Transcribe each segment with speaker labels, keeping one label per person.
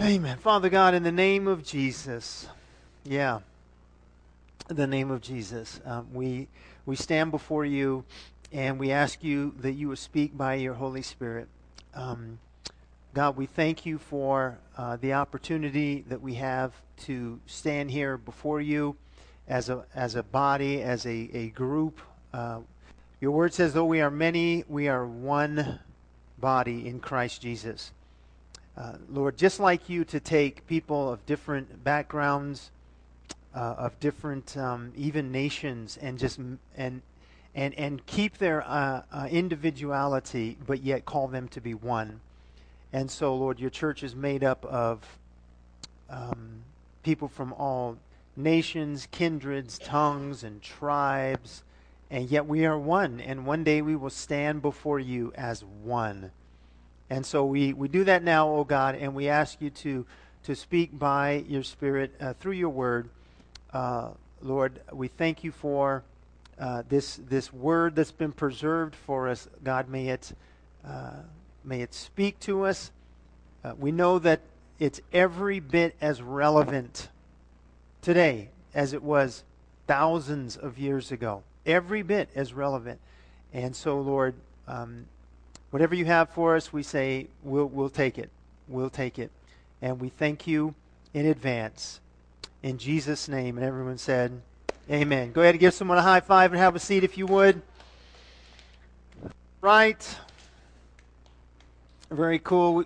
Speaker 1: Amen. Father God, in the name of Jesus, yeah, the name of Jesus, um, we we stand before you, and we ask you that you would speak by your Holy Spirit. Um, God, we thank you for uh, the opportunity that we have to stand here before you as a as a body, as a a group. Uh, your word says, though we are many, we are one body in Christ Jesus. Uh, Lord, just like you to take people of different backgrounds, uh, of different um, even nations, and just and and and keep their uh, uh, individuality, but yet call them to be one. And so, Lord, your church is made up of um, people from all nations, kindreds, tongues, and tribes, and yet we are one. And one day we will stand before you as one. And so we, we do that now, O God, and we ask you to, to speak by your Spirit uh, through your word. Uh, Lord, we thank you for uh, this, this word that's been preserved for us. God, may it, uh, may it speak to us. Uh, we know that it's every bit as relevant today as it was thousands of years ago. Every bit as relevant. And so, Lord, um, Whatever you have for us, we say, we'll, we'll take it. We'll take it. And we thank you in advance. In Jesus' name. And everyone said, Amen. Go ahead and give someone a high five and have a seat if you would. Right. Very cool. We,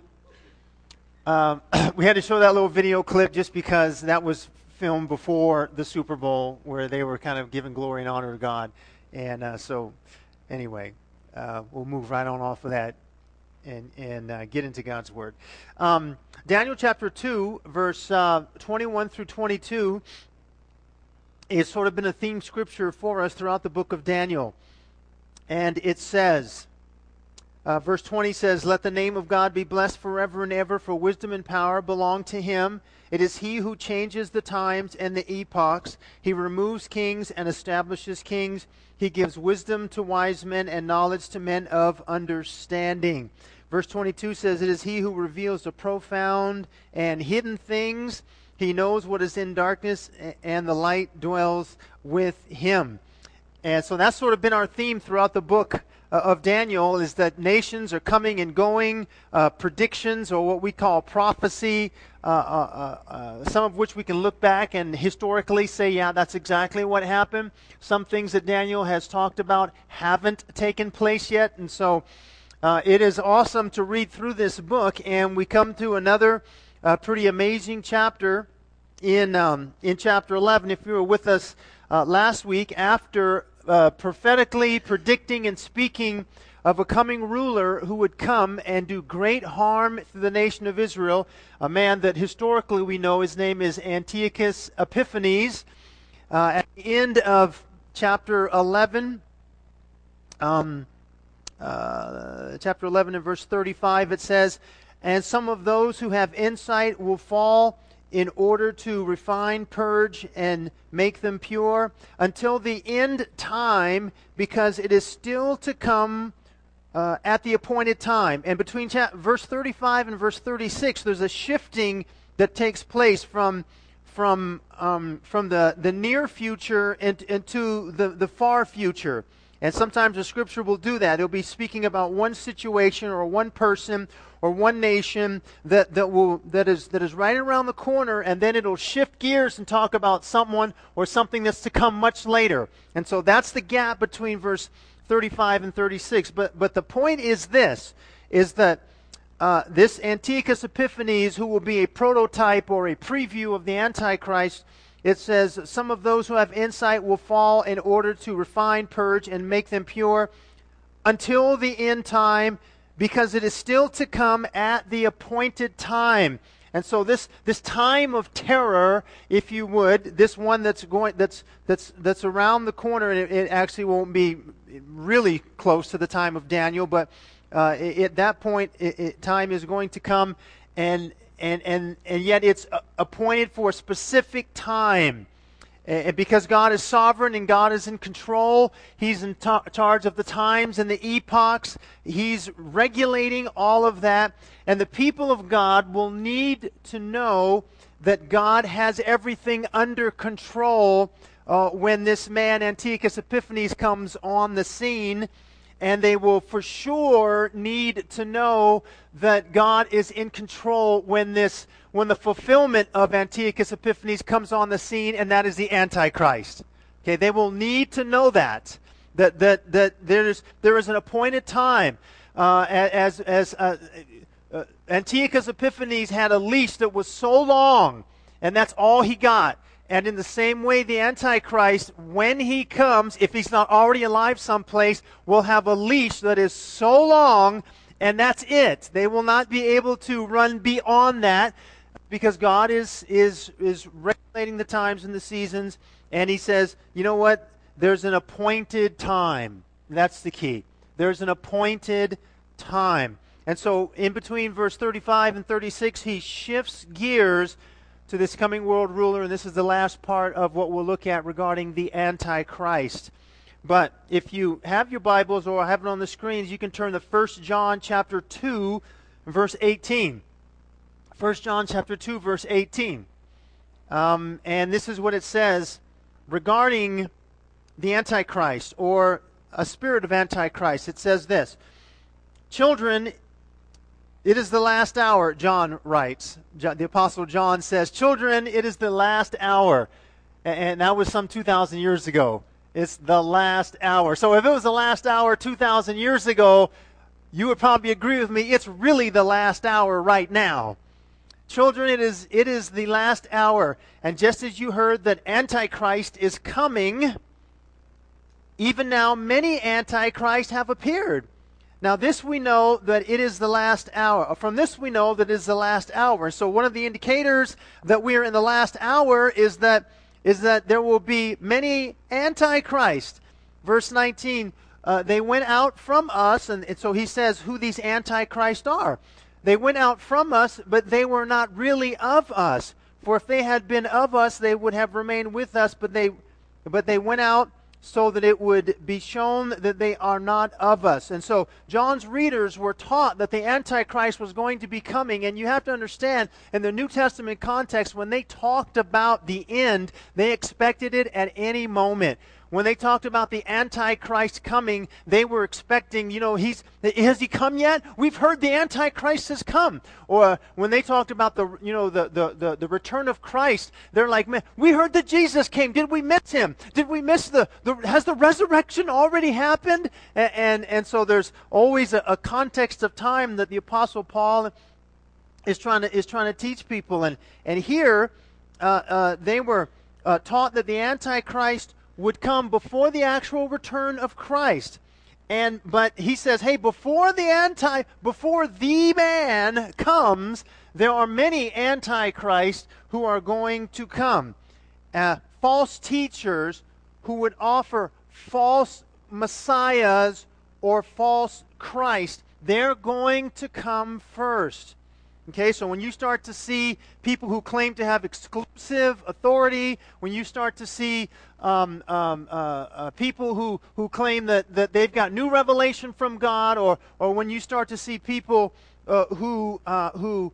Speaker 1: um, we had to show that little video clip just because that was filmed before the Super Bowl where they were kind of giving glory and honor to God. And uh, so, anyway, uh, we'll move right on off of that and, and uh, get into God's Word. Um, Daniel chapter 2, verse uh, 21 through 22, has sort of been a theme scripture for us throughout the book of Daniel. And it says, uh, verse 20 says, Let the name of God be blessed forever and ever, for wisdom and power belong to him. It is he who changes the times and the epochs. He removes kings and establishes kings. He gives wisdom to wise men and knowledge to men of understanding. Verse 22 says, It is he who reveals the profound and hidden things. He knows what is in darkness, and the light dwells with him. And so that's sort of been our theme throughout the book uh, of Daniel is that nations are coming and going, uh, predictions or what we call prophecy, uh, uh, uh, uh, some of which we can look back and historically say, yeah, that's exactly what happened. Some things that Daniel has talked about haven't taken place yet. And so it is awesome to read through this book, and we come to another pretty amazing chapter in, um, in chapter 11. If you were with us last week, after uh, prophetically predicting and speaking of a coming ruler who would come and do great harm to the nation of Israel, a man that historically we know his name is Antiochus Epiphanes. Uh, at the end of chapter 11, um, uh, chapter 11 and verse 35, it says, And some of those who have insight will fall in order to refine, purge, and make them pure until the end time, because it is still to come uh, at the appointed time. And between cha- verse 35 and verse 36, there's a shifting that takes place from from um, from the, the near future into the, the far future. And sometimes the scripture will do that. It'll be speaking about one situation or one person or one nation that, that, will, that, is, that is right around the corner, and then it'll shift gears and talk about someone or something that's to come much later. And so that's the gap between verse 35 and 36. But, but the point is this, is that uh, this Antiochus Epiphanes, who will be a prototype or a preview of the Antichrist, it says, Some of those who have insight will fall in order to refine, purge, and make them pure until the end time because it is still to come at the appointed time. And so this, this time of terror, if you would, this one that's going that's that's that's around the corner, and it, it actually won't be really close to the time of Daniel, but uh, at that point, it, time is going to come, and and and and yet it's appointed for a specific time. And because God is sovereign and God is in control, He's in charge of the times and the epochs. He's regulating all of that. And the people of God will need to know that God has everything under control uh, when this man, Antiochus Epiphanes, comes on the scene. And they will for sure need to know that God is in control when this when the fulfillment of Antiochus Epiphanes comes on the scene, and that is the Antichrist. Okay, they will need to know that that that that there is there is an appointed time uh, as as uh, uh, Antiochus Epiphanes had a leash that was so long, and that's all he got. And in the same way, the Antichrist, when he comes, if he's not already alive someplace, will have a leash that is so long, and that's it. They will not be able to run beyond that because God is, is, is regulating the times and the seasons, and He says, you know what? There's an appointed time. That's the key. There's an appointed time. And so, in between verse 35 and 36, He shifts gears to this coming world ruler, and this is the last part of what we'll look at regarding the Antichrist. But if you have your Bibles or have it on the screens, you can turn to 1 John chapter 2, verse 18. 1 John chapter 2 verse 18. Um, and this is what it says regarding the Antichrist or a spirit of Antichrist. It says this Children, it is the last hour, John writes. The Apostle John says, Children, it is the last hour. And that was some 2,000 years ago. It's the last hour. So if it was the last hour 2,000 years ago, you would probably agree with me. It's really the last hour right now. Children, it is, it is the last hour. And just as you heard that Antichrist is coming, even now many Antichrists have appeared. Now, this we know that it is the last hour. From this we know that it is the last hour. So, one of the indicators that we are in the last hour is that, is that there will be many Antichrist. Verse 19, uh, they went out from us, and, and so he says who these Antichrist are. They went out from us, but they were not really of us. For if they had been of us, they would have remained with us, but they but they went out so that it would be shown that they are not of us. And so John's readers were taught that the Antichrist was going to be coming. And you have to understand, in the New Testament context, when they talked about the end, they expected it at any moment when they talked about the Antichrist coming, they were expecting, you know, he's, has he come yet? We've heard the Antichrist has come. Or when they talked about the, you know, the, the, the, the return of Christ, they're like, man, we heard that Jesus came. Did we miss him? Did we miss the, the has the resurrection already happened? And, and, and so there's always a, a context of time that the Apostle Paul is trying to, is trying to teach people. And, and here, uh, uh, they were uh, taught that the Antichrist would come before the actual return of Christ. And but he says, hey, before the anti before the man comes, there are many antichrists who are going to come. Uh, false teachers who would offer false messiahs or false Christ. They're going to come first. Okay, so when you start to see people who claim to have exclusive authority, when you start to see um, um, uh, uh, people who, who claim that, that they've got new revelation from God, or, or when you start to see people uh, who, uh, who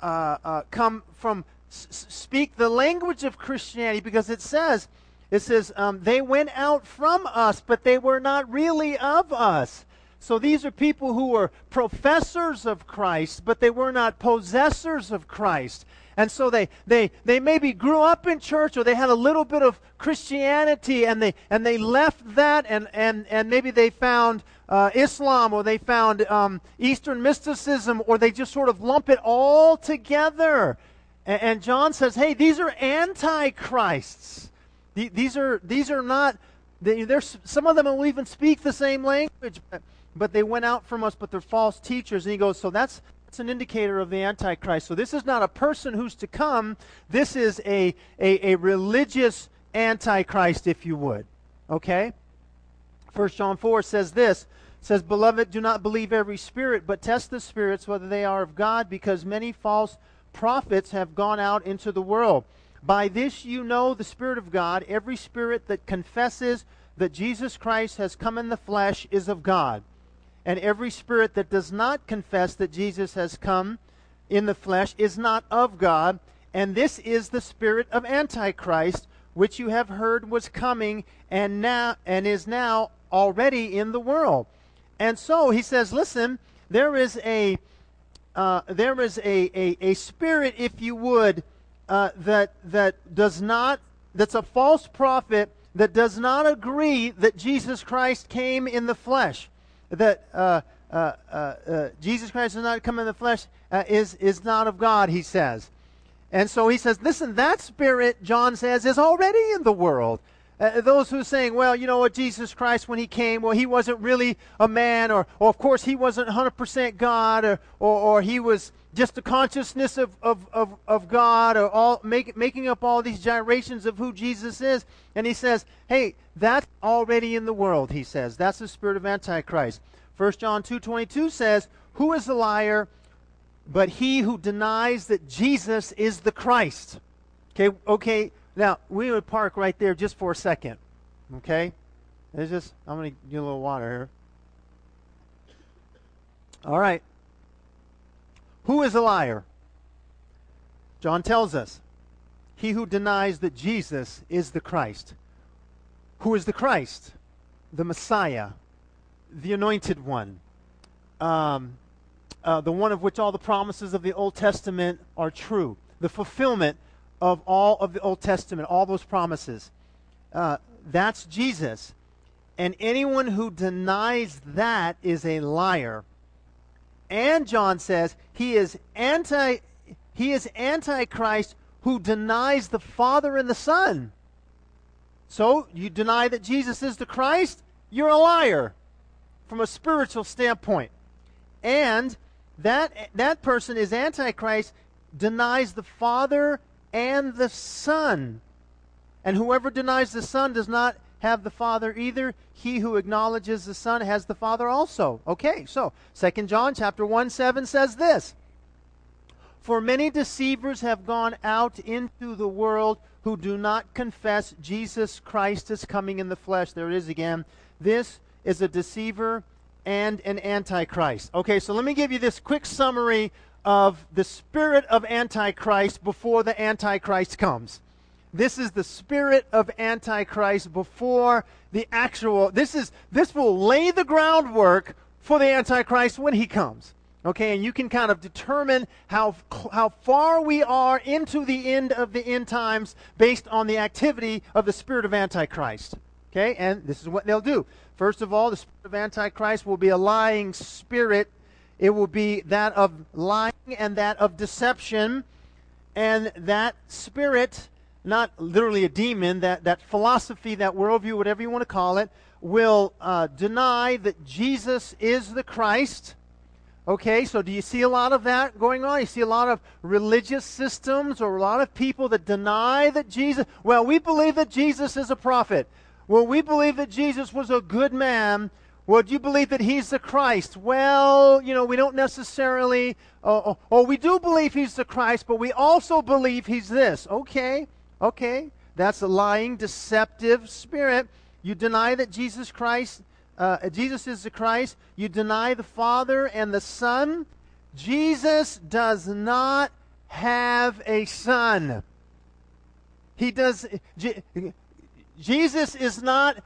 Speaker 1: uh, uh, come from, s- speak the language of Christianity, because it says, it says, um, they went out from us, but they were not really of us. So these are people who were professors of Christ, but they were not possessors of Christ. And so they, they, they maybe grew up in church or they had a little bit of Christianity and they, and they left that and, and, and maybe they found uh, Islam or they found um, Eastern mysticism or they just sort of lump it all together. And, and John says, hey, these are antichrists. These are, these are not, they, some of them will even speak the same language. But, but they went out from us, but they're false teachers. And he goes, so that's that's an indicator of the Antichrist. So this is not a person who's to come. This is a, a, a religious Antichrist, if you would. Okay? First John 4 says this. says, Beloved, do not believe every spirit, but test the spirits whether they are of God, because many false prophets have gone out into the world. By this you know the Spirit of God. Every spirit that confesses that Jesus Christ has come in the flesh is of God. And every spirit that does not confess that Jesus has come in the flesh is not of God. And this is the spirit of Antichrist, which you have heard was coming and now and is now already in the world. And so he says, listen, there is a uh, there is a, a, a spirit, if you would, uh, that that does not that's a false prophet that does not agree that Jesus Christ came in the flesh. That uh, uh, uh, uh Jesus Christ does not come in the flesh is is not of God. He says. And so he says, listen, that spirit, John says, is already in the world. Uh, those who are saying, well, you know what, Jesus Christ, when he came, well, he wasn't really a man, or, or of course, he wasn't 100% God, or, or, or he was just the consciousness of, of, of, of God, or all, make, making up all these gyrations of who Jesus is. And he says, hey, that's already in the world, he says. That's the spirit of Antichrist. 1 John 2.22 says, who is the liar but he who denies that Jesus is the Christ? Okay, okay, now, we would park right there just for a second. Okay? It's just, I'm going to get a little water here. All right. Who is a liar? John tells us he who denies that Jesus is the Christ. Who is the Christ? The Messiah, the anointed one, um, uh, the one of which all the promises of the Old Testament are true, the fulfillment of all of the Old Testament, all those promises. Uh, that's Jesus. And anyone who denies that is a liar. And John says he is anti he is antichrist who denies the Father and the Son. So you deny that Jesus is the Christ, you're a liar from a spiritual standpoint. And that that person is antichrist denies the Father and the Son. And whoever denies the Son does not have the Father either. He who acknowledges the Son has the Father also. Okay, so Second John chapter 1 7 says this. For many deceivers have gone out into the world who do not confess Jesus Christ is coming in the flesh. There it is again. This is a deceiver and an antichrist. Okay, so let me give you this quick summary of the spirit of Antichrist before the Antichrist comes. This is the spirit of Antichrist before the actual. This is this will lay the groundwork for the Antichrist when he comes. Okay, and you can kind of determine how how far we are into the end of the end times based on the activity of the spirit of Antichrist. Okay, and this is what they'll do. First of all, the spirit of Antichrist will be a lying spirit it will be that of lying and that of deception. And that spirit, not literally a demon, that, that philosophy, that worldview, whatever you want to call it, will uh, deny that Jesus is the Christ. Okay, so do you see a lot of that going on? You see a lot of religious systems or a lot of people that deny that Jesus, well, we believe that Jesus is a prophet. Well, we believe that Jesus was a good man. Well, do you believe that he's the Christ? Well, you know, we don't necessarily, oh, oh, we do believe he's the Christ, but we also believe he's this. Okay, okay. That's a lying, deceptive spirit. You deny that Jesus Christ, uh, Jesus is the Christ. You deny the Father and the Son. Jesus does not have a son. He does. Je, Jesus is not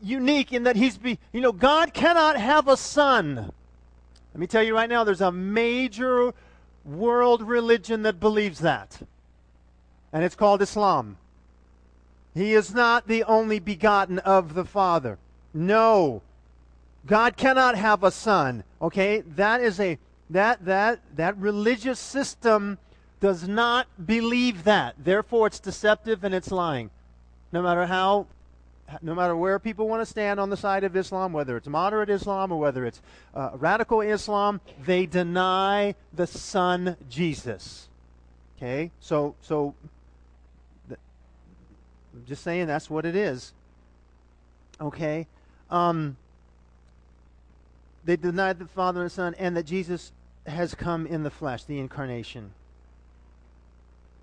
Speaker 1: unique in that he's be, you know, God cannot have a son. Let me tell you right now, there's a major world religion that believes that. And it's called Islam. He is not the only begotten of the Father. No. God cannot have a son. Okay? That is a that that that religious system does not believe that. Therefore it's deceptive and it's lying. No matter how no matter where people want to stand on the side of Islam, whether it's moderate Islam or whether it's uh, radical Islam, they deny the Son Jesus. Okay, so so I'm just saying that's what it is. Okay, um, they deny the Father and Son, and that Jesus has come in the flesh, the incarnation.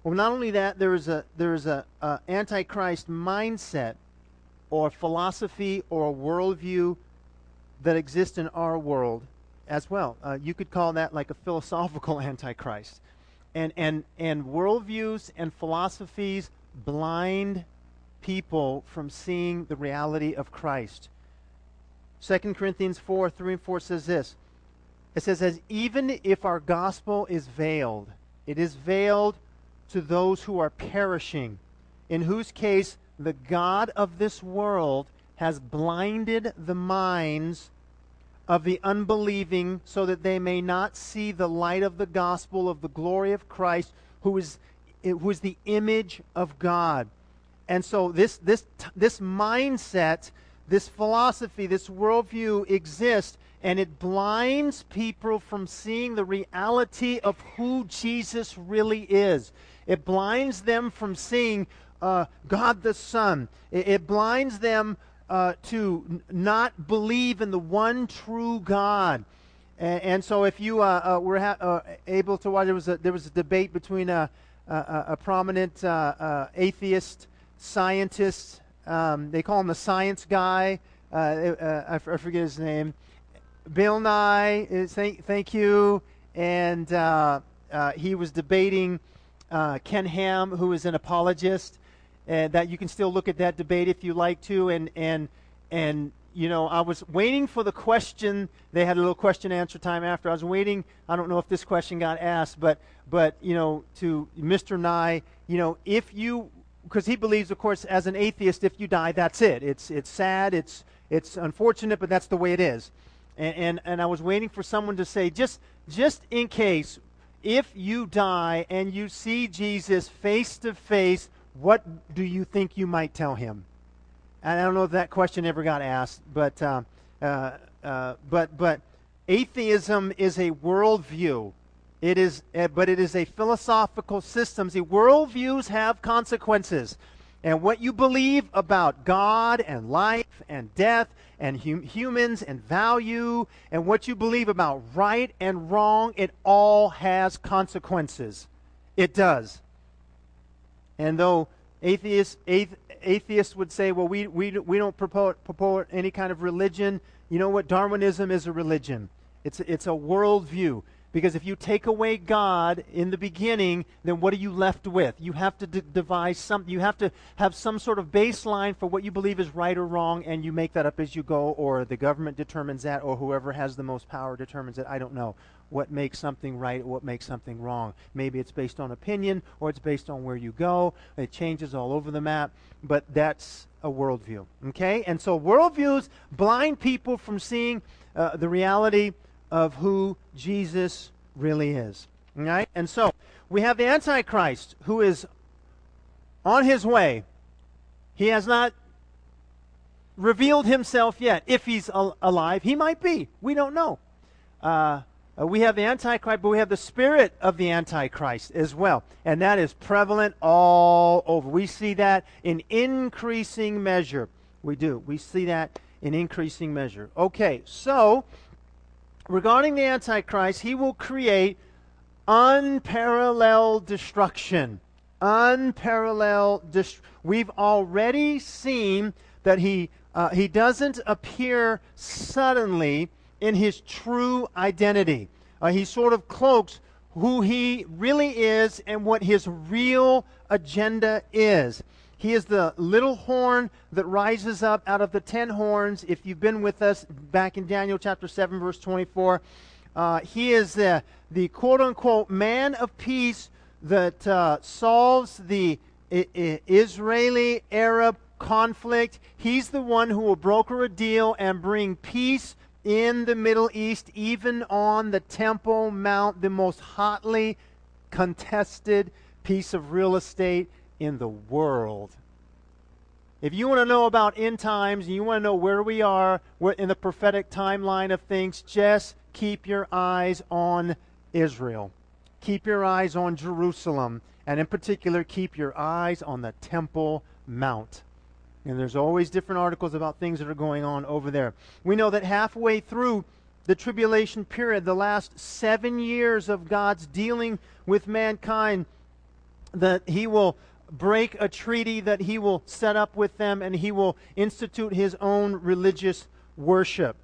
Speaker 1: Well, not only that, there is a there is a, a antichrist mindset, or philosophy, or worldview that exists in our world as well. Uh, you could call that like a philosophical antichrist, and and and worldviews and philosophies blind people from seeing the reality of Christ. 2 Corinthians 4 3 and 4 says this. It says, as even if our gospel is veiled, it is veiled to those who are perishing, in whose case the God of this world has blinded the minds of the unbelieving so that they may not see the light of the gospel of the glory of Christ, who is, who is the image of God. And so this, this, this mindset, this philosophy, this worldview exists, and it blinds people from seeing the reality of who Jesus really is. It blinds them from seeing uh, God the Son. It, it blinds them uh, to n- not believe in the one true God. And, and so, if you uh, uh were ha- uh, able to watch, there was a, there was a debate between a, a, a prominent uh, atheist scientist. Um, they call him the science guy. Uh, uh, I, f- I forget his name. Bill Nye. Is, thank, thank you. And uh, uh he was debating uh, Ken Ham, who is an apologist. And that you can still look at that debate if you like to. And and and you know, I was waiting for the question. They had a little question answer time after. I was waiting. I don't know if this question got asked, but but you know, to Mr. Nye, you know, if you because he believes, of course, as an atheist, if you die, that's it. It's, it's sad, it's, it's unfortunate, but that's the way it is. And, and, and I was waiting for someone to say, just, just in case, if you die and you see Jesus face to face, what do you think you might tell him? And I don't know if that question ever got asked, but, uh, uh, uh, but, but atheism is a worldview it is, eh, but it is a philosophical system. See, worldviews have consequences. And what you believe about God and life and death and hum- humans and value and what you believe about right and wrong, it all has consequences. It does. And though atheists, athe- atheists would say, well, we, we, we don't purport, purport any kind of religion, you know what? Darwinism is a religion, it's, it's a worldview. Because if you take away God in the beginning, then what are you left with? You have to d- devise something. You have to have some sort of baseline for what you believe is right or wrong, and you make that up as you go, or the government determines that, or whoever has the most power determines it. I don't know what makes something right, or what makes something wrong. Maybe it's based on opinion, or it's based on where you go. It changes all over the map, but that's a worldview. Okay? And so worldviews blind people from seeing uh, the reality of who Jesus really is. Right? And so we have the Antichrist who is on his way. He has not revealed himself yet. If he's al- alive, he might be. We don't know. Uh, we have the Antichrist, but we have the spirit of the Antichrist as well. And that is prevalent all over. We see that in increasing measure. We do. We see that in increasing measure. Okay, so regarding the Antichrist, he will create unparalleled destruction. Unparalleled We've already seen that he, uh, he doesn't appear suddenly in his true identity. Uh, he sort of cloaks who he really is and what his real agenda is. He is the little horn that rises up out of the ten horns. If you've been with us back in Daniel chapter 7, verse 24, uh, he is the, the quote unquote man of peace that uh, solves the I- I- Israeli Arab conflict. He's the one who will broker a deal and bring peace in the Middle East, even on the Temple Mount, the most hotly contested piece of real estate in the world. If you want to know about end times and you want to know where we are in the prophetic timeline of things, just keep your eyes on Israel. Keep your eyes on Jerusalem. And in particular, keep your eyes on the Temple Mount. And there's always different articles about things that are going on over there. We know that halfway through the tribulation period, the last seven years of God's dealing with mankind, that he will break a treaty that he will set up with them and he will institute his own religious worship.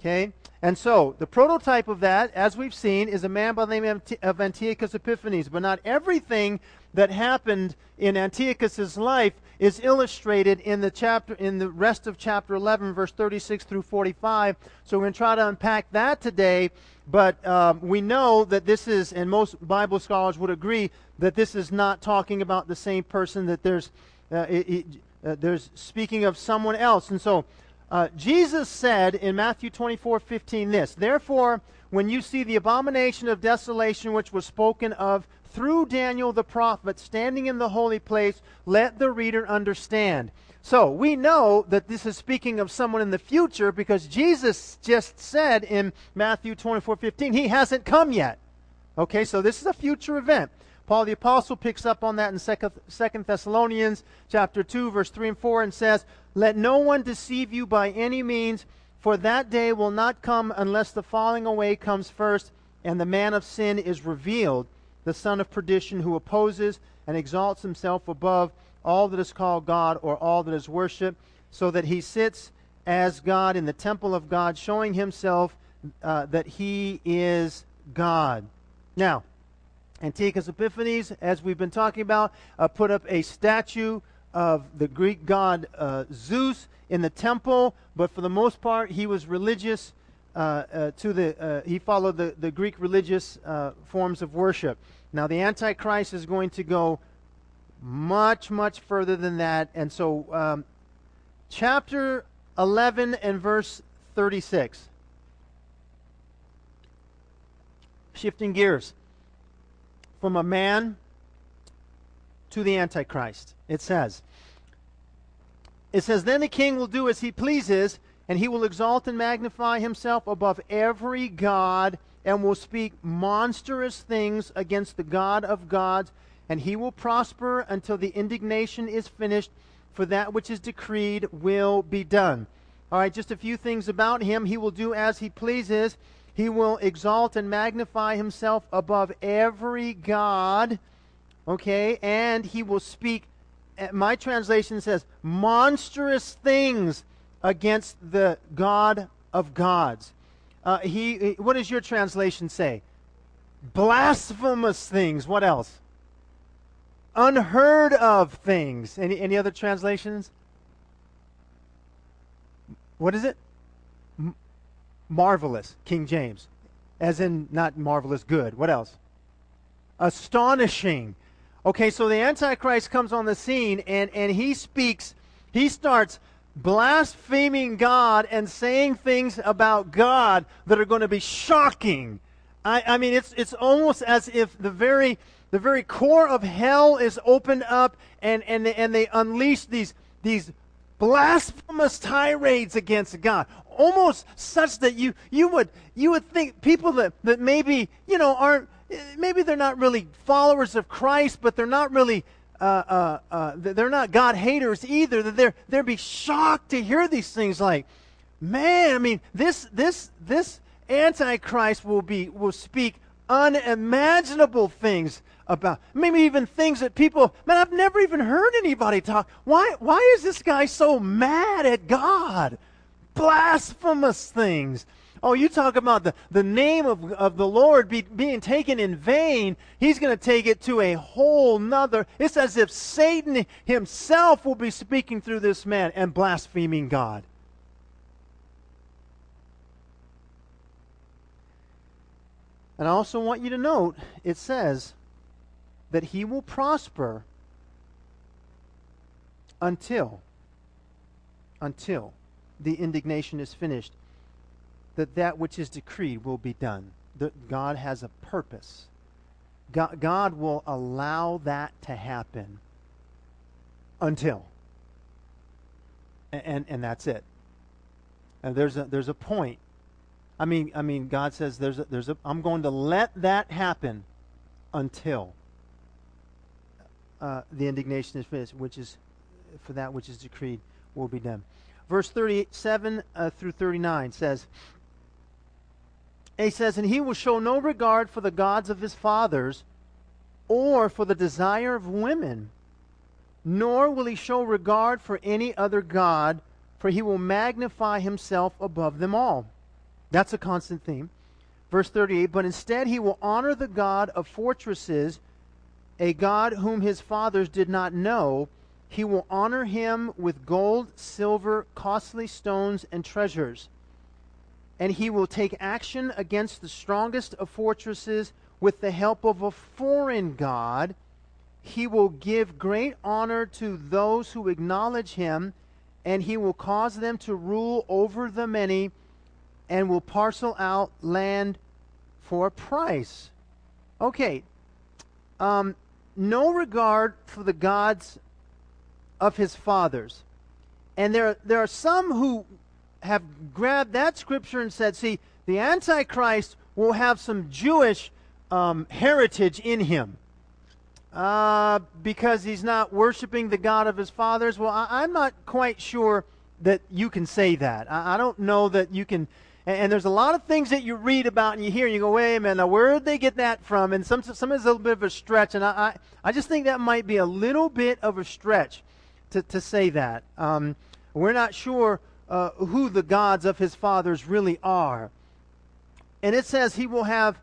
Speaker 1: Okay? And so, the prototype of that, as we've seen, is a man by the name of Antiochus Epiphanes. But not everything that happened in Antiochus's life is illustrated in the chapter in the rest of chapter 11 verse 36 through 45 so we're going to try to unpack that today but um, we know that this is and most bible scholars would agree that this is not talking about the same person that there's uh, it, it, uh, there's speaking of someone else. And so uh, jesus said in matthew 24 15 this therefore when you see the abomination of desolation which was spoken of through Daniel the prophet standing in the holy place, let the reader understand. So we know that this is speaking of someone in the future because Jesus just said in Matthew 24 15, he hasn't come yet. Okay, so this is a future event. Paul the Apostle picks up on that in 2 Thessalonians chapter 2, verse 3 and 4, and says, Let no one deceive you by any means, for that day will not come unless the falling away comes first, and the man of sin is revealed the son of perdition, who opposes and exalts himself above all that is called God or all that is worshiped, so that he sits as God in the temple of God, showing himself uh, that he is God. Now, Antiochus Epiphanes, as we've been talking about, uh, put up a statue of the Greek god uh, Zeus in the temple, but for the most part, he was religious. Uh, uh, to the, uh, he followed the, the Greek religious forms of worship. Now, the Antichrist is going to go much, much further than that. And so, um, chapter 11 and verse 36. Shifting gears from a man to the Antichrist. It says, It says, Then the king will do as he pleases, and he will exalt and magnify himself above every God and will speak monstrous things against the God of gods, and he will prosper until the indignation is finished, for that which is decreed will be done. All right, just a few things about him. He will do as he pleases. He will exalt and magnify himself above every God. Okay, and he will speak, eh, my translation says, monstrous things against the God of gods. Uh, he, what does your translation say? Blasphemous things. What else? Unheard of things. Any, any other translations? What is it? M- marvelous, King James. As in, not marvelous, good. What else? Astonishing. Okay, so the Antichrist comes on the scene and, and he speaks, he starts blaspheming God and saying things about God that are going to be shocking. I, I mean, it's, it's almost as if the very, the very core of hell is opened up and, and, and they unleash these, these blasphemous tirades against God. Almost such that you, you, would, you would think people that, that maybe, you know, aren't, eh, maybe they're not really followers of Christ, but they're not really uh, uh, uh, they're not God haters either. That they're they'd be shocked to hear these things. Like, man, I mean, this this this Antichrist will be will speak unimaginable things about maybe even things that people man I've never even heard anybody talk. Why why is this guy so mad at God? Blasphemous things. Oh, you talk about the, the name of, of the Lord be, being taken in vain. He's going to take it to a whole nother. It's as if Satan himself will be speaking through this man and blaspheming God. And I also want you to note it says that he will prosper until until the indignation is finished that that which is decreed will be done. That God has a purpose. God, God will allow that to happen until. And, and, and that's it. And there's a, there's a point. I mean, I mean, God says there's a, there's a, I'm going to let that happen until uh, the indignation is finished, which is for that which is decreed will be done. Verse 37 uh, through 39 says, he says, And he will show no regard for the gods of his fathers, or for the desire of women, nor will he show regard for any other God, for he will magnify himself above them all. That's a constant theme. Verse 38 But instead he will honor the God of fortresses, a God whom his fathers did not know. He will honor him with gold, silver, costly stones, and treasures. And he will take action against the strongest of fortresses with the help of a foreign God. He will give great honor to those who acknowledge him, and he will cause them to rule over the many and will parcel out land for a price. Okay. Um, no regard for the gods of his fathers. And there, there are some who have grabbed that scripture and said, see, the Antichrist will have some Jewish um, heritage in him. Uh, because he's not worshiping the God of his fathers. Well, I, am not quite sure that you can say that. I, I don't know that you can and, and, there's a lot of things that you read about and you hear and you go, wait a minute, now where did they get that from? And some, some is a little bit of a stretch. And I, I, I just think that might be a little bit of a stretch to, to say that. Um, we're not sure uh, who the gods of his fathers really are. And it says he will have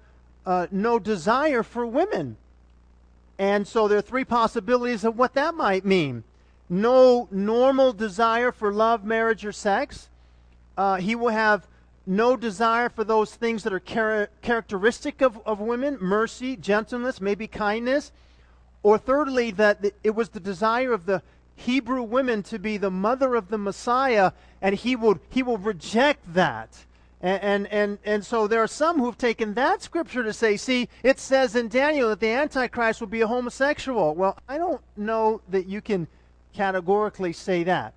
Speaker 1: uh, no desire for women. And so there are three possibilities of what that might mean. No normal desire for love, marriage, or sex. Uh, he will have no desire for those things that are char- characteristic of, of women mercy, gentleness, maybe kindness. Or thirdly, that it was the desire of the Hebrew women to be the mother of the Messiah, and he will, he will reject that. And, and, and, so there are some who've taken that scripture to say, see, it says in Daniel that the Antichrist will be a homosexual. Well, I don't know that you can categorically say that.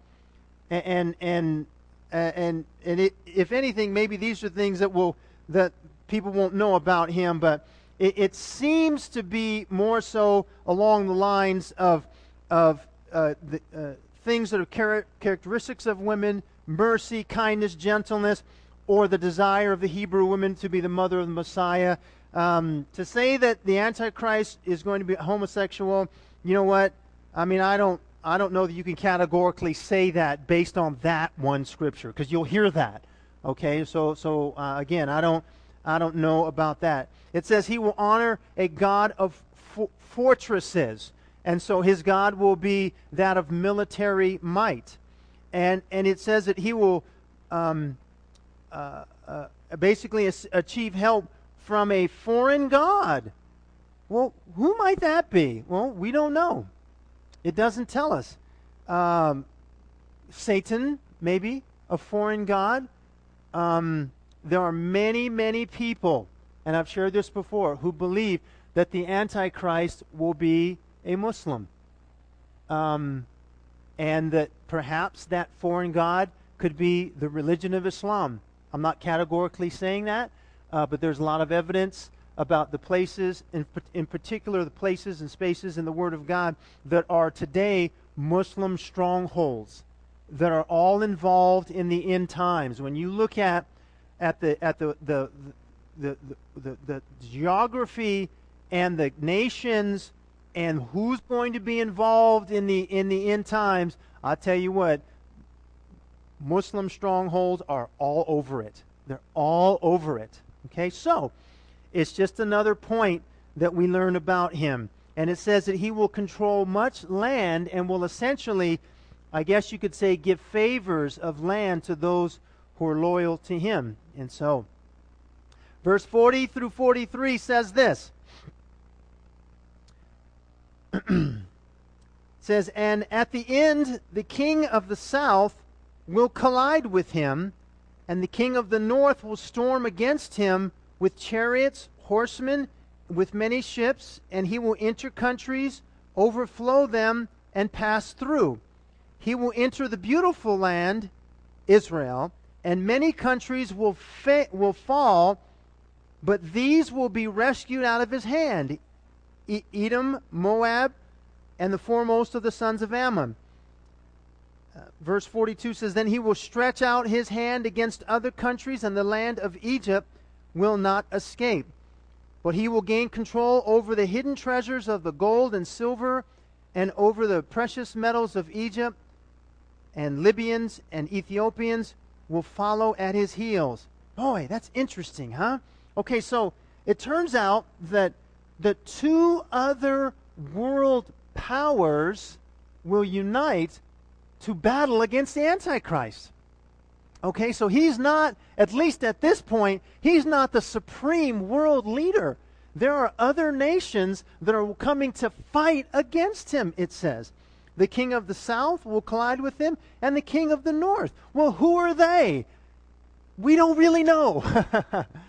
Speaker 1: And, and, and and and it, if anything, maybe these are things that will that people won't know about him, but it, it seems to be more so along the lines of of uh, the, uh, things that are char- characteristics of women: mercy, kindness, gentleness, or the desire of the Hebrew woman to be the mother of the Messiah. Um, to say that the Antichrist is going to be homosexual, you know what? I mean, I don't I don't know that you can categorically say that based on that one scripture because you'll hear that. Okay, so so uh, again, I don't I don't know about that. It says he will honor a God of fo- fortresses, and so his God will be that of military might, and and it says that he will um, uh, uh, basically achieve help from a foreign God. Well, who might that be? Well, we don't know. It doesn't tell us. Um, Satan, maybe, a foreign god. Um, there are many, many people, and I've shared this before, who believe that the Antichrist will be a Muslim. Um, and that perhaps that foreign god could be the religion of Islam. I'm not categorically saying that, uh, but there's a lot of evidence about the places, in, in particular the places and spaces in the Word of God that are today Muslim strongholds, that are all involved in the end times. When you look at, at, the, at the, the, the, the, the, the geography and the nations and who's going to be involved in the, in the end times, i tell you what, Muslim strongholds are all over it. They're all over it. Okay, so it's just another point that we learn about him. And it says that he will control much land and will essentially, I guess you could say, give favors of land to those who are loyal to him. And so, verse 40 through 43 says this. says, And at the end, the king of the south will collide with him, and the king of the north will storm against him with chariots, horsemen, with many ships, and he will enter countries, overflow them, and pass through. He will enter the beautiful land, Israel, and many countries will, fa- will fall, but these will be rescued out of his hand Edom, Moab, and the foremost of the sons of Ammon. Uh, verse 42 says, Then he will stretch out his hand against other countries, and the land of Egypt will not escape. but he will gain control over the hidden treasures of the gold and silver and over the precious metals of Egypt, and Libyans and Ethiopians will follow at his heels. Boy, that's interesting, huh? Okay, so it turns out that the two other world powers will unite to battle against the Antichrist. Okay, so he's not, at least at this point, he's not the supreme world leader. There are other nations that are coming to fight against him, it says. The king of the south will collide with him, and the king of the north. Well, who are they? We don't really know.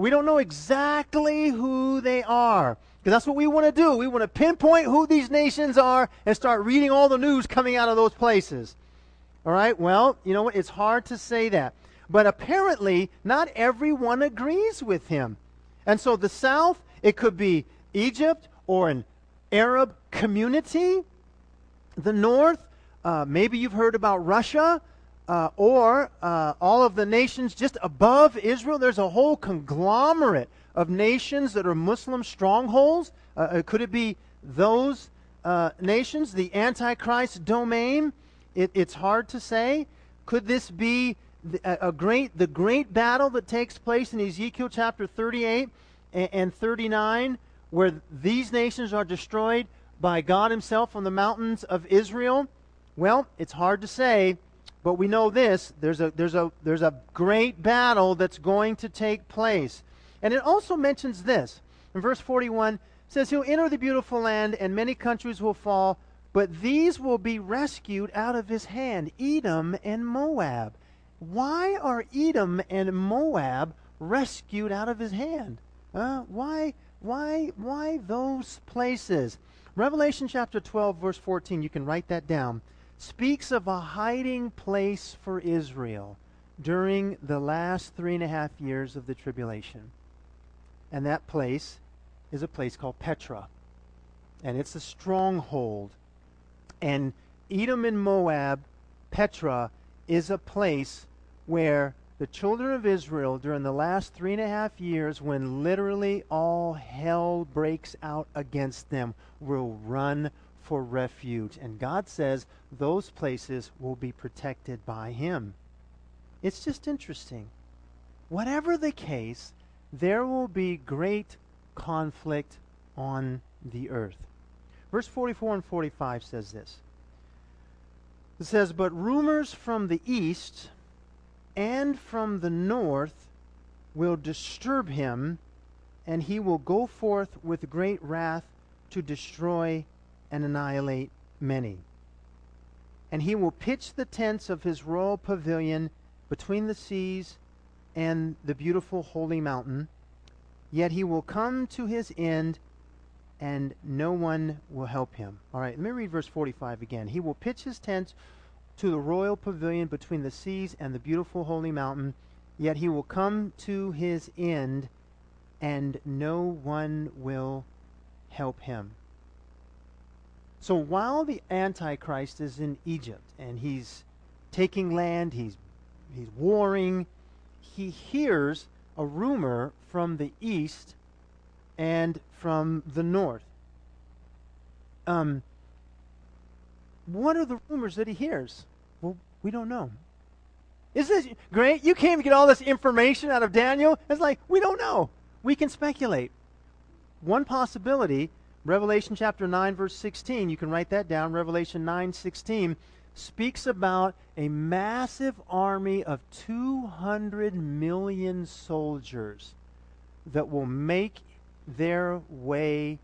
Speaker 1: we don't know exactly who they are. Because that's what we want to do. We want to pinpoint who these nations are and start reading all the news coming out of those places. All right? Well, you know what? It's hard to say that. But apparently, not everyone agrees with him. And so the South, it could be Egypt or an Arab community. The North, uh, maybe you've heard about Russia. Uh, or uh, all of the nations just above Israel. There's a whole conglomerate of nations that are Muslim strongholds? Uh, uh, could it be those uh, nations, the Antichrist domain? It, it's hard to say. Could this be the, a, great, the great battle that takes place in Ezekiel chapter 38 and, and 39, where these nations are destroyed by God Himself on the mountains of Israel? Well, it's hard to say, but we know this: there's a there's a there's a great battle that's going to take place. And it also mentions this. In verse 41, says, He'll enter the beautiful land, and many countries will fall, but these will be rescued out of his hand Edom and Moab. Why are Edom and Moab rescued out of his hand? Uh, why, why, why those places? Revelation chapter 12, verse 14, you can write that down, speaks of a hiding place for Israel during the last three and a half years of the tribulation. And that place is a place called Petra. And it's a stronghold. And Edom and Moab, Petra, is a place where the children of Israel, during the last three and a half years, when literally all hell breaks out against them, will run for refuge. And God says those places will be protected by Him. It's just interesting. Whatever the case, there will be great conflict on the earth. Verse 44 and 45 says this. It says, But rumors from the east and from the north will disturb him, and he will go forth with great wrath to destroy and annihilate many. And he will pitch the tents of his royal pavilion between the seas and the beautiful holy mountain. Yet he will come to his end, and no one will help him. All right, let me read verse 45 again. He will pitch his tent to the royal pavilion between the seas and the beautiful holy mountain. Yet he will come to his end, and no one will help him. So while the Antichrist is in Egypt and he's taking land, he's, he's warring, he hears a rumor from the east and from the north. Um, what are the rumors that he hears? Well, we don't know. Isn't this great? You came to get all this information out of Daniel. It's like, we don't know. We can speculate. One possibility, Revelation chapter 9, verse 16, you can write that down. Revelation 9, 16 speaks about a massive army of 200 million soldiers that will make their way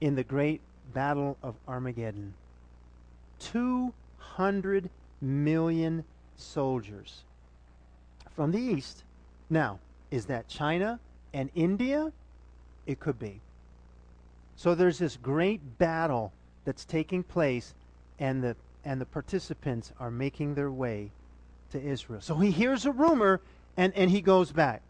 Speaker 1: in the great battle of Armageddon. 200 million soldiers from the east. Now, is that China and India? It could be. So there's this great battle that's taking place, and the and the participants are making their way to Israel. So he hears a rumor and, and he goes back.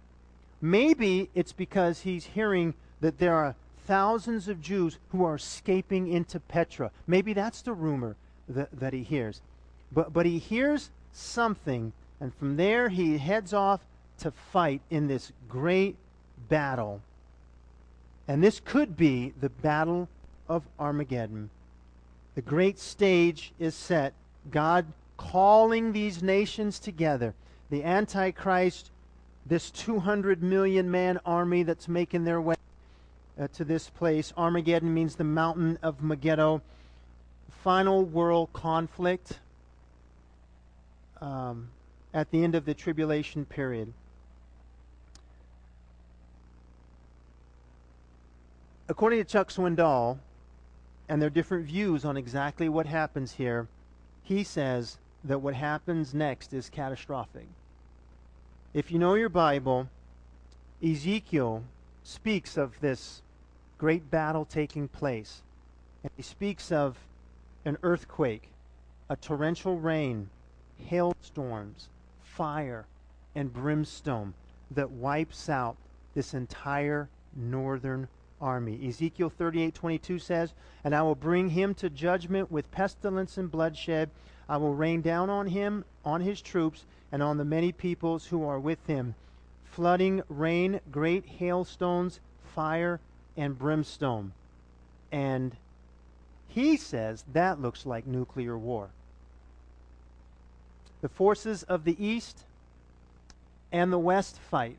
Speaker 1: Maybe it's because he's hearing that there are thousands of Jews who are escaping into Petra. Maybe that's the rumor that, that he hears. But, but he hears something, and from there he heads off to fight in this great battle. And this could be the battle of Armageddon. The great stage is set. God calling these nations together. The Antichrist, this 200 million man army that's making their way uh, to this place. Armageddon means the mountain of Megiddo. Final world conflict um, at the end of the tribulation period. According to Chuck Swindoll, and their different views on exactly what happens here, he says that what happens next is catastrophic. If you know your Bible, Ezekiel speaks of this great battle taking place. And he speaks of an earthquake, a torrential rain, hailstorms, fire, and brimstone that wipes out this entire northern army. Ezekiel 38:22 says, "And I will bring him to judgment with pestilence and bloodshed. I will rain down on him, on his troops, and on the many peoples who are with him, flooding rain, great hailstones, fire, and brimstone." And he says that looks like nuclear war. The forces of the east and the west fight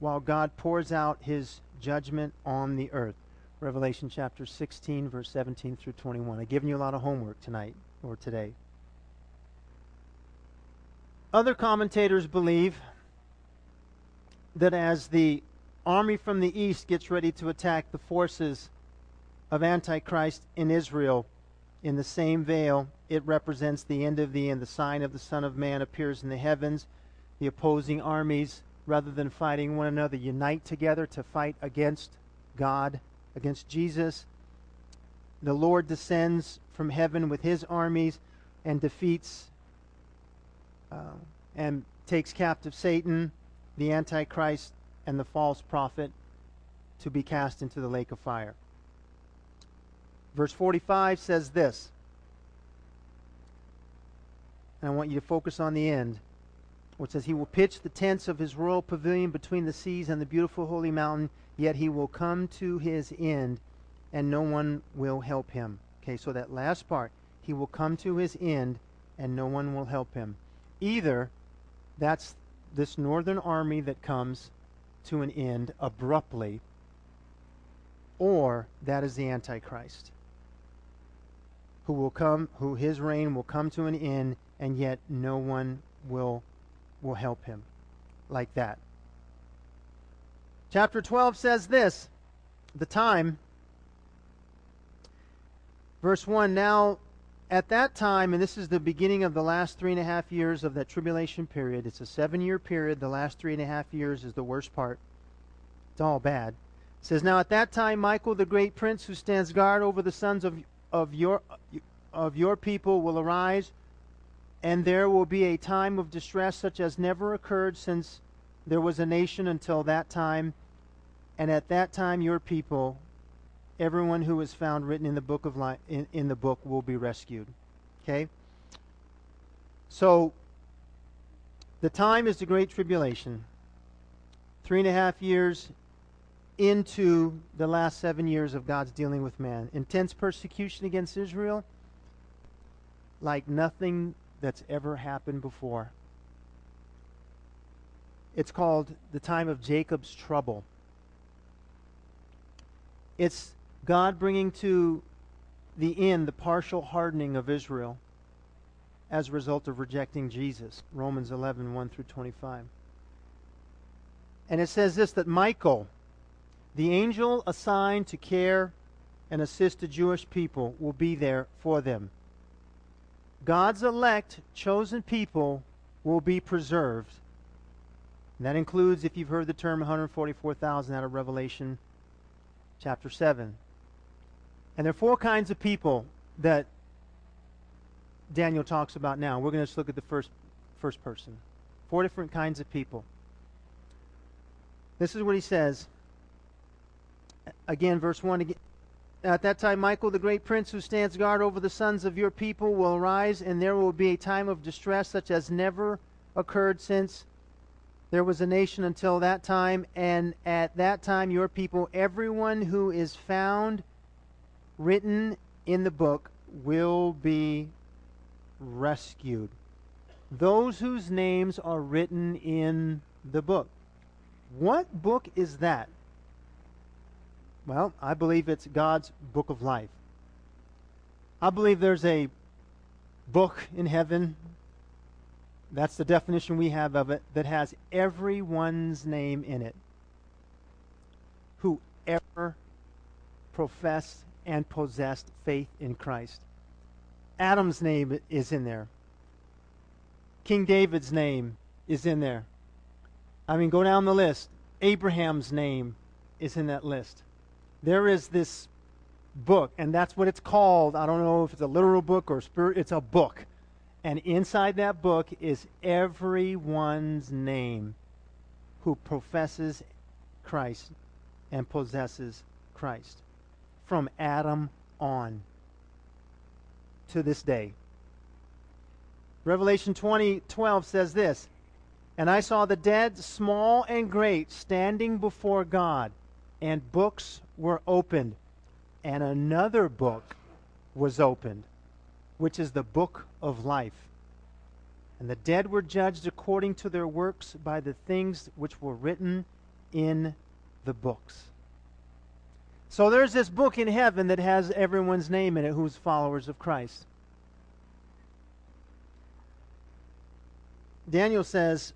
Speaker 1: while God pours out his judgment on the earth. Revelation chapter 16, verse 17 through 21. I've given you a lot of homework tonight or today. Other commentators believe that as the army from the east gets ready to attack the forces of Antichrist in Israel, in the same veil, it represents the end of the end. The sign of the Son of Man appears in the heavens. The opposing armies rather than fighting one another, unite together to fight against God, against Jesus. The Lord descends from heaven with his armies and defeats uh, and takes captive Satan, the Antichrist, and the false prophet to be cast into the lake of fire. Verse 45 says this, and I want you to focus on the end which says, He will pitch the tents of his royal pavilion between the seas and the beautiful holy mountain, yet he will come to his end, and no one will help him. Okay, so that last part, he will come to his end, and no one will help him. Either that's this northern army that comes to an end abruptly, or that is the Antichrist, who will come, who his reign will come to an end, and yet no one will will help him like that. Chapter 12 says this the time. Verse 1 Now, at that time, and this is the beginning of the last three and a half years of that tribulation period, it's a seven year period. The last three and a half years is the worst part. It's all bad. It says, Now at that time, Michael, the great prince who stands guard over the sons of, of, your, of your people, will arise and there will be a time of distress such as never occurred since there was a nation until that time. And at that time, your people, everyone who is found written in the book of life, in, in the book, will be rescued. Okay. So, the time is the great tribulation. Three and a half years into the last seven years of God's dealing with man. Intense persecution against Israel, like nothing that's ever happened before. It's called the time of Jacob's trouble. It's God bringing to the end the partial hardening of Israel as a result of rejecting Jesus. Romans 11, 1 through 25. And it says this that Michael, the angel assigned to care and assist the Jewish people, will be there for them. God's elect, chosen people will be preserved. And that includes, if you've heard the term 144,000 out of Revelation chapter 7. And there are four kinds of people that Daniel talks about now. We're going to just look at the first, first person. Four different kinds of people. This is what he says. Again, verse 1 again. At that time, Michael, the great prince who stands guard over the sons of your people, will arise, and there will be a time of distress such as never occurred since There was a nation until that time, and at that time, your people, everyone who is found written in the book, will be rescued. Those whose names are written in the book. What book is that? Well, I believe it's God's book of life. I believe there's a book in heaven. That's the definition we have of it that has everyone's name in it. Whoever professed and possessed faith in Christ. Adam's name is in there. King David's name is in there. I mean, go down the list. Abraham's name is in that list. There is this book, and that's what it's called. I don't know if it's a literal book or spirit. It's a book. And inside that book is everyone's name who professes Christ and possesses Christ from Adam on to this day. Revelation 20 12 says this And I saw the dead, small and great, standing before God, and books were opened and another book was opened, which is the book of life. And the dead were judged according to their works by the things which were written in the books. So there's this book in heaven that has everyone's name in it who's followers of Christ. Daniel says,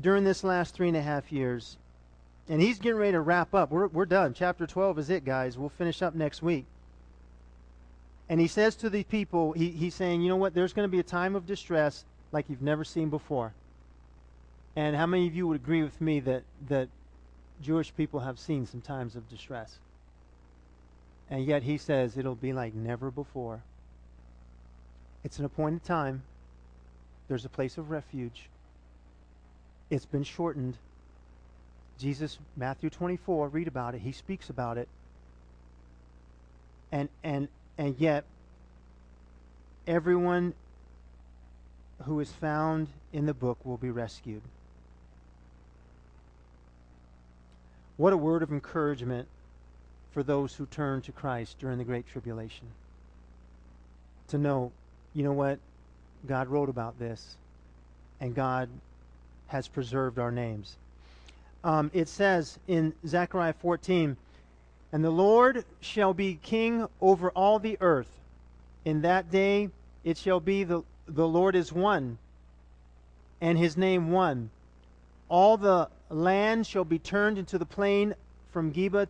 Speaker 1: during this last three and a half years, and he's getting ready to wrap up. We're, we're done. Chapter 12 is it, guys. We'll finish up next week. And he says to the people, he, he's saying, you know what? There's going to be a time of distress like you've never seen before. And how many of you would agree with me that, that Jewish people have seen some times of distress? And yet he says it'll be like never before. It's an appointed time. There's a place of refuge. It's been shortened Jesus, Matthew 24, read about it. He speaks about it. And, and, and yet, everyone who is found in the book will be rescued. What a word of encouragement for those who turn to Christ during the Great Tribulation. To know, you know what? God wrote about this, and God has preserved our names um, it says in Zechariah 14, And the Lord shall be king over all the earth. In that day it shall be the, the Lord is one, and his name one. All the land shall be turned into the plain from Geba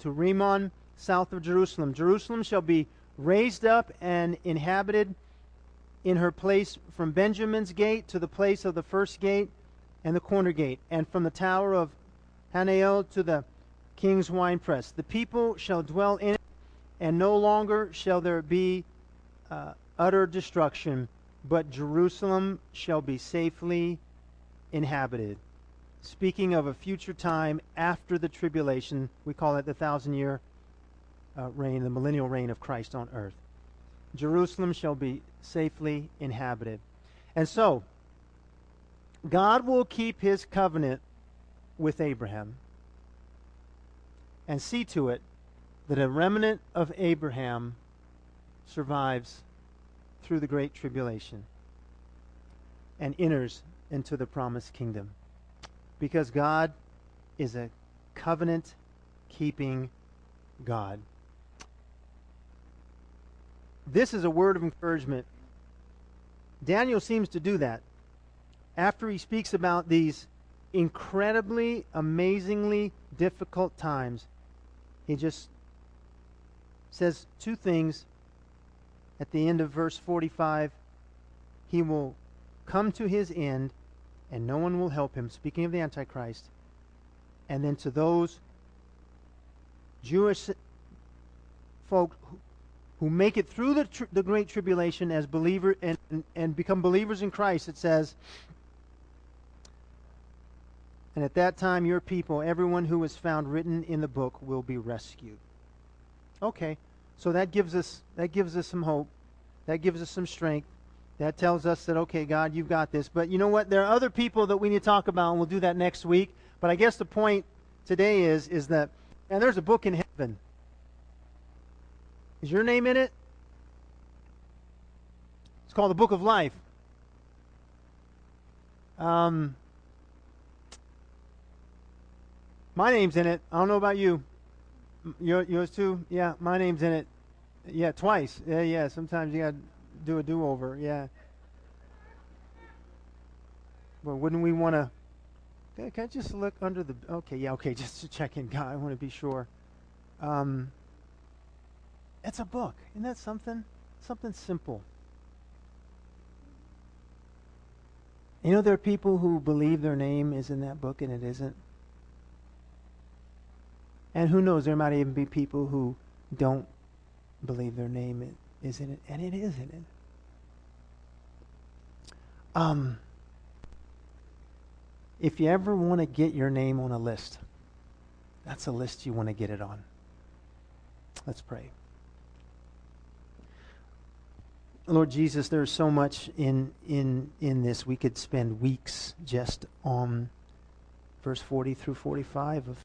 Speaker 1: to Rimmon, south of Jerusalem. Jerusalem shall be raised up and inhabited in her place from Benjamin's gate to the place of the first gate and the corner gate, and from the tower of Hanael to the king's winepress. The people shall dwell in it, and no longer shall there be uh, utter destruction, but Jerusalem shall be safely inhabited. Speaking of a future time after the tribulation, we call it the thousand year uh, reign, the millennial reign of Christ on earth. Jerusalem shall be safely inhabited. And so, God will keep his covenant with Abraham and see to it that a remnant of Abraham survives through the great tribulation and enters into the promised kingdom. Because God is a covenant keeping God. This is a word of encouragement. Daniel seems to do that after he speaks about these incredibly, amazingly difficult times, he just says two things at the end of verse 45. He will come to his end, and no one will help him. Speaking of the Antichrist. And then to those Jewish folk who make it through the, the great tribulation as believer and, and, and become believers in Christ, it says, and at that time, your people, everyone who is found written in the book, will be rescued. Okay, so that gives us that gives us some hope. That gives us some strength That tells us that, okay, God, you've got this. But you know what? There are other people that we need to talk about, and we'll do that next week. But I guess the point today is, is that, and there's a book in heaven. Is your name in it? It's called the Book of Life. Um, my name's in it. I don't know about you. Your, yours too? Yeah, my name's in it. Yeah, twice. Yeah, yeah. Sometimes you got to do a do over. Yeah. Well, wouldn't we want to? Can I just look under the? Okay, yeah, okay. Just to check in, God. I want to be sure. Um, it's a book. Isn't that something? Something simple. You know, there are people who believe their name is in that book and it isn't. And who knows, there might even be people who don't believe their name is in it, and it is in it. Um, if you ever want to get your name on a list, that's a list you want to get it on. Let's pray. Lord Jesus, there's so much in in in this. We could spend weeks just on verse 40 through 45 of